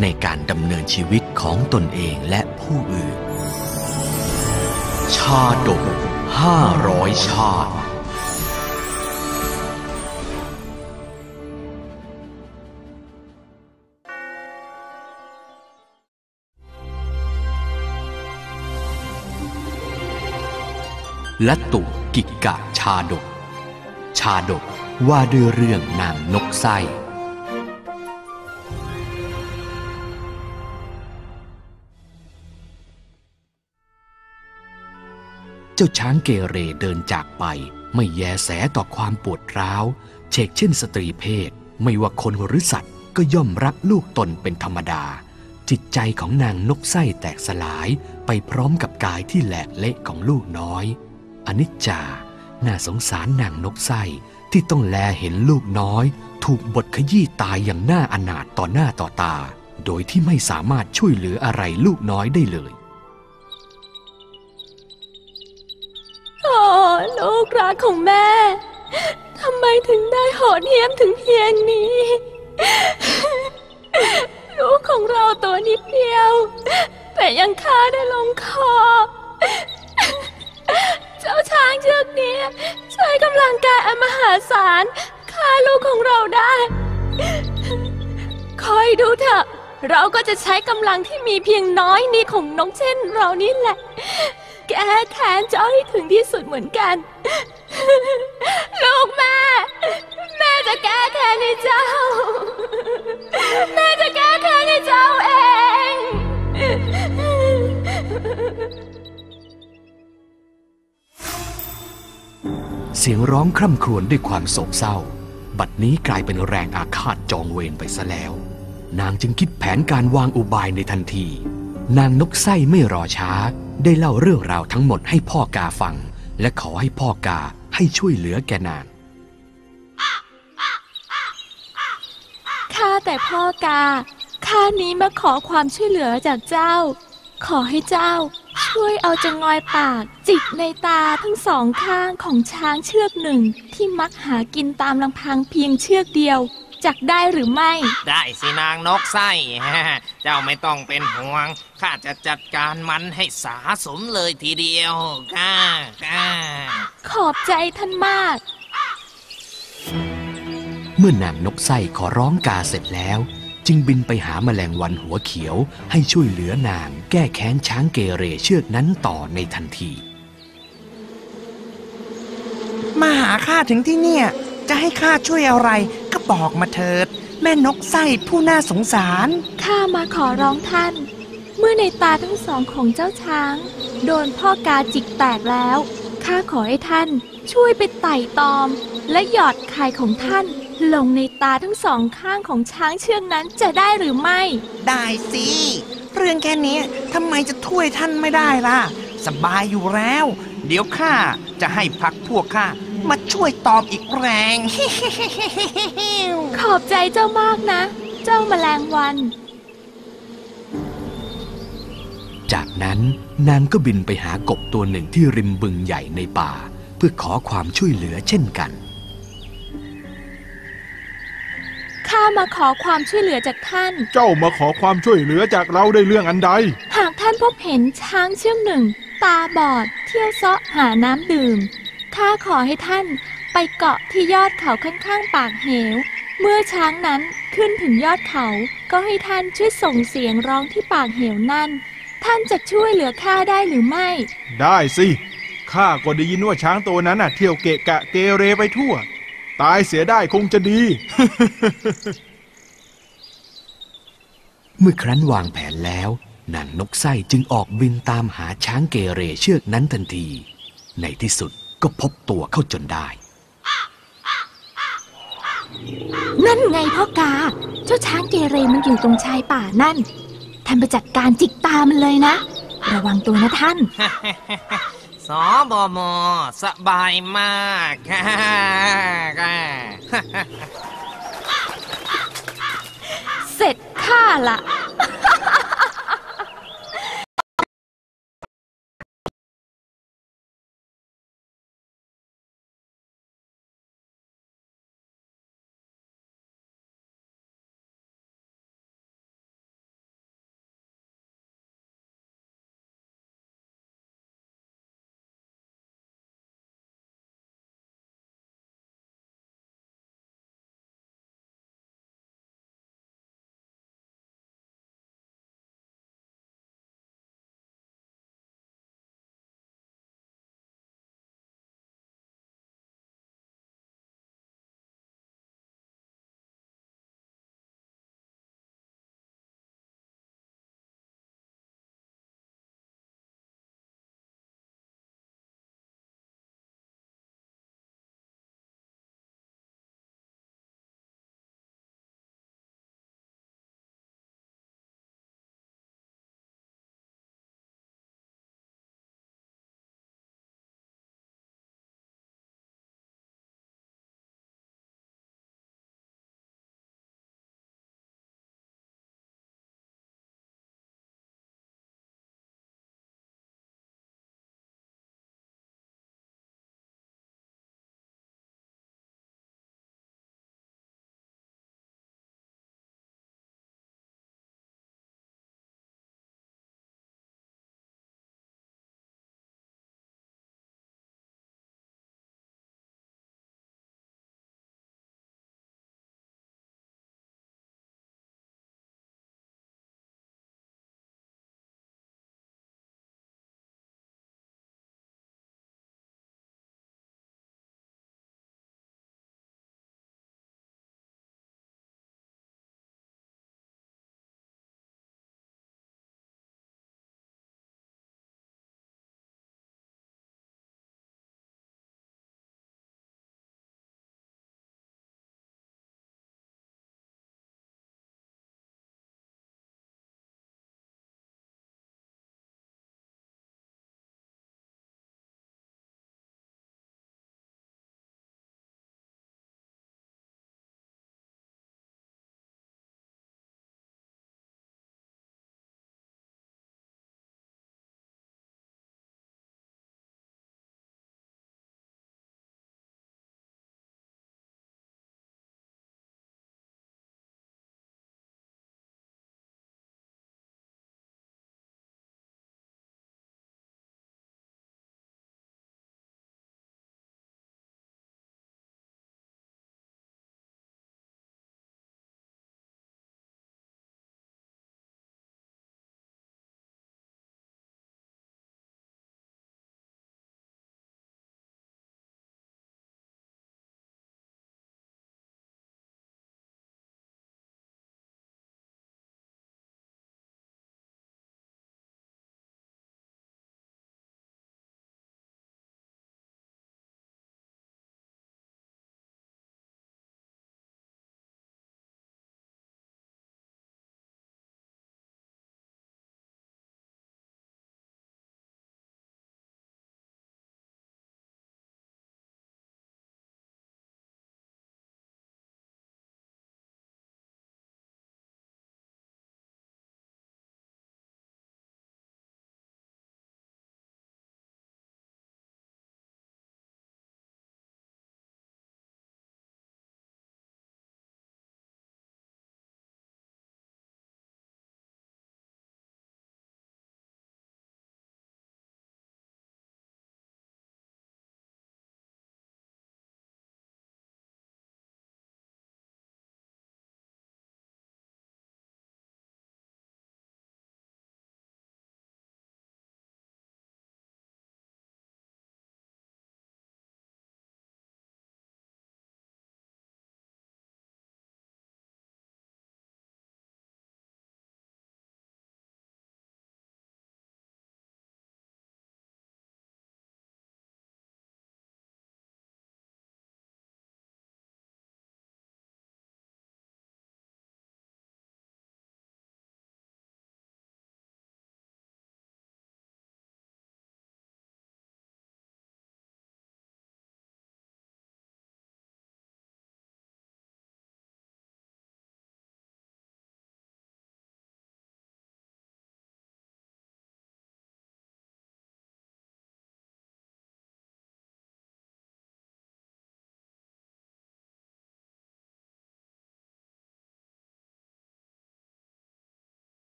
ในการดำเนินชีวิตของตนเองและผู้อื่น ชาดกห้าร้อยชาติและตุกิกะชาดก ชาดกว่าด้วยเรื่องนางนกไส้ จ้าช้างเกเรเดินจากไป ไม่แยแสต่อความปวดร้าว เชกเช่นสตรีเพศ ไม่ว่าคนหรือสัตว์ ก็ย่อมรักลูกตนเป็นธรรมดา จิตใจของนางนกไส้แตกสลายไปพร้อมกับกายที่แหลกเละของลูกน้อย อนิจจา น่าสงสารนางนกไส้ที่ต้องแลเห็นลูกน้อย ถูกบทขยี้ตายอย่างน่าอนาถต่อหน้าต่อตา โดยที่ไม่สามารถช่วยเหลืออะไรลูกน้อยได้เลย ลูกรักของแม่ ทำไมถึงได้โหดเหี้ยมถึงเพียงนี้ ลูกของเราตัวนิดเดียว แต่ยังฆ่าได้ลงคอ เจ้าช้างเชือกนี้ใช้กำลังกายอันมหาศาลฆ่าลูกของเราได้ คอยดูเถอะ เราก็จะใช้กำลังที่มีเพียงน้อยนิดของน้องเช่นเรานี่แหละ แก้แค้นเจ้าให้ถึงที่สุดเหมือนกัน ลูกแม่ แม่จะแก้แค้นให้เจ้า แม่จะแก้แค้นให้เจ้าเอง เสียงร้องคร่ำครวญด้วยความโศกเศร้า บัดนี้กลายเป็นแรงอาฆาตจองเวรไปซะแล้ว นางจึงคิดแผนการวางอุบายในทันที นางนกไส้ไม่รอช้า ได้เล่าเรื่องราวทั้งหมดให้พ่อกาฟัง และขอให้พ่อกาให้ช่วยเหลือแกนางข้าแต่พ่อกาข้านี้มาขอความช่วยเหลือจากเจ้า ขอให้เจ้า ช่วยเอาจะงอยปาก จิกในตาทั้งสองข้างของช้างเชือกหนึ่ง ที่มักหากินตามลำพังเพียงเชือกเดียวจักได้หรือไม่ ได้สินางนกไส้ เจ้าไม่ต้องเป็นห่วง ข้าจะจัดการมันให้สาสมเลยทีเดียวก้าก้าขอบใจท่านมาก เมื่อนางนกไส้ขอร้องกาเสร็จแล้ว จึงบินไปหาแมลงวันหัวเขียวให้ช่วยเหลือนางแก้แค้นช้างเกเรเชือกนั้นต่อในทันที มาหาข้าถึงที่เนี่ย จะให้ข้าช่วยอะไรก็บอกมาเถิด แม่นกไส้ผู้น่าสงสาร ข้ามาขอร้องท่าน เมื่อในตาทั้งสองของเจ้าช้าง โดนพ่อกาจิกแตกแล้ว ข้าขอให้ท่านช่วยไปไต่ตอม และหยอดไข่ของท่าน ลงในตาทั้งสองข้างของช้างเชือกนั้นจะได้หรือไม่ ได้สิ เรื่องแค่นี้ทำไมจะช่วยท่านไม่ได้ล่ะ สบายอยู่แล้ว เดี๋ยวข้าจะให้พักพวกข้า มาช่วยตอมอีกแรง ขอบใจเจ้ามากนะ เจ้าแมลงวัน จากนั้นนางก็บินไปหากบตัวหนึ่งที่ริมบึงใหญ่ในป่า เพื่อขอความช่วยเหลือเช่นกันข้ามาขอความช่วยเหลือจากท่าน เจ้ามาขอความช่วยเหลือจากเราได้เรื่องอันใด หากท่านพบเห็นช้างเชือกหนึ่ง ตาบอด เที่ยวเซาะหาน้ำดื่ม ข้าขอให้ท่านไปเกาะที่ยอดเขาข้างๆปากเหว เมื่อช้างนั้นขึ้นถึงยอดเขา ก็ให้ท่านช่วยส่งเสียงร้องที่ปากเหวนั่น ท่านจะช่วยเหลือข้าได้หรือไม่ ได้สิข้าก็ได้ยินว่าช้างตัวนั้นน่ะเที่ยวเกะกะเกเรไปทั่ว ตายเสียได้คงจะดี เมื่อครั้นวางแผนแล้วนางนกไส้จึงออกบินตามหาช้างเกเรเชือกนั้นทันที ในที่สุด ก็พบตัวเข้าจนได้ นั่นไงพ่อกา เจ้าช้างเกเรมันอยู่ตรงชายป่านั่นแถท่านไปจัดการจิกตามันเลยนะ ระวังตัวนะท่านสอบอมอสบายมากค่ะเสร็จข้าละ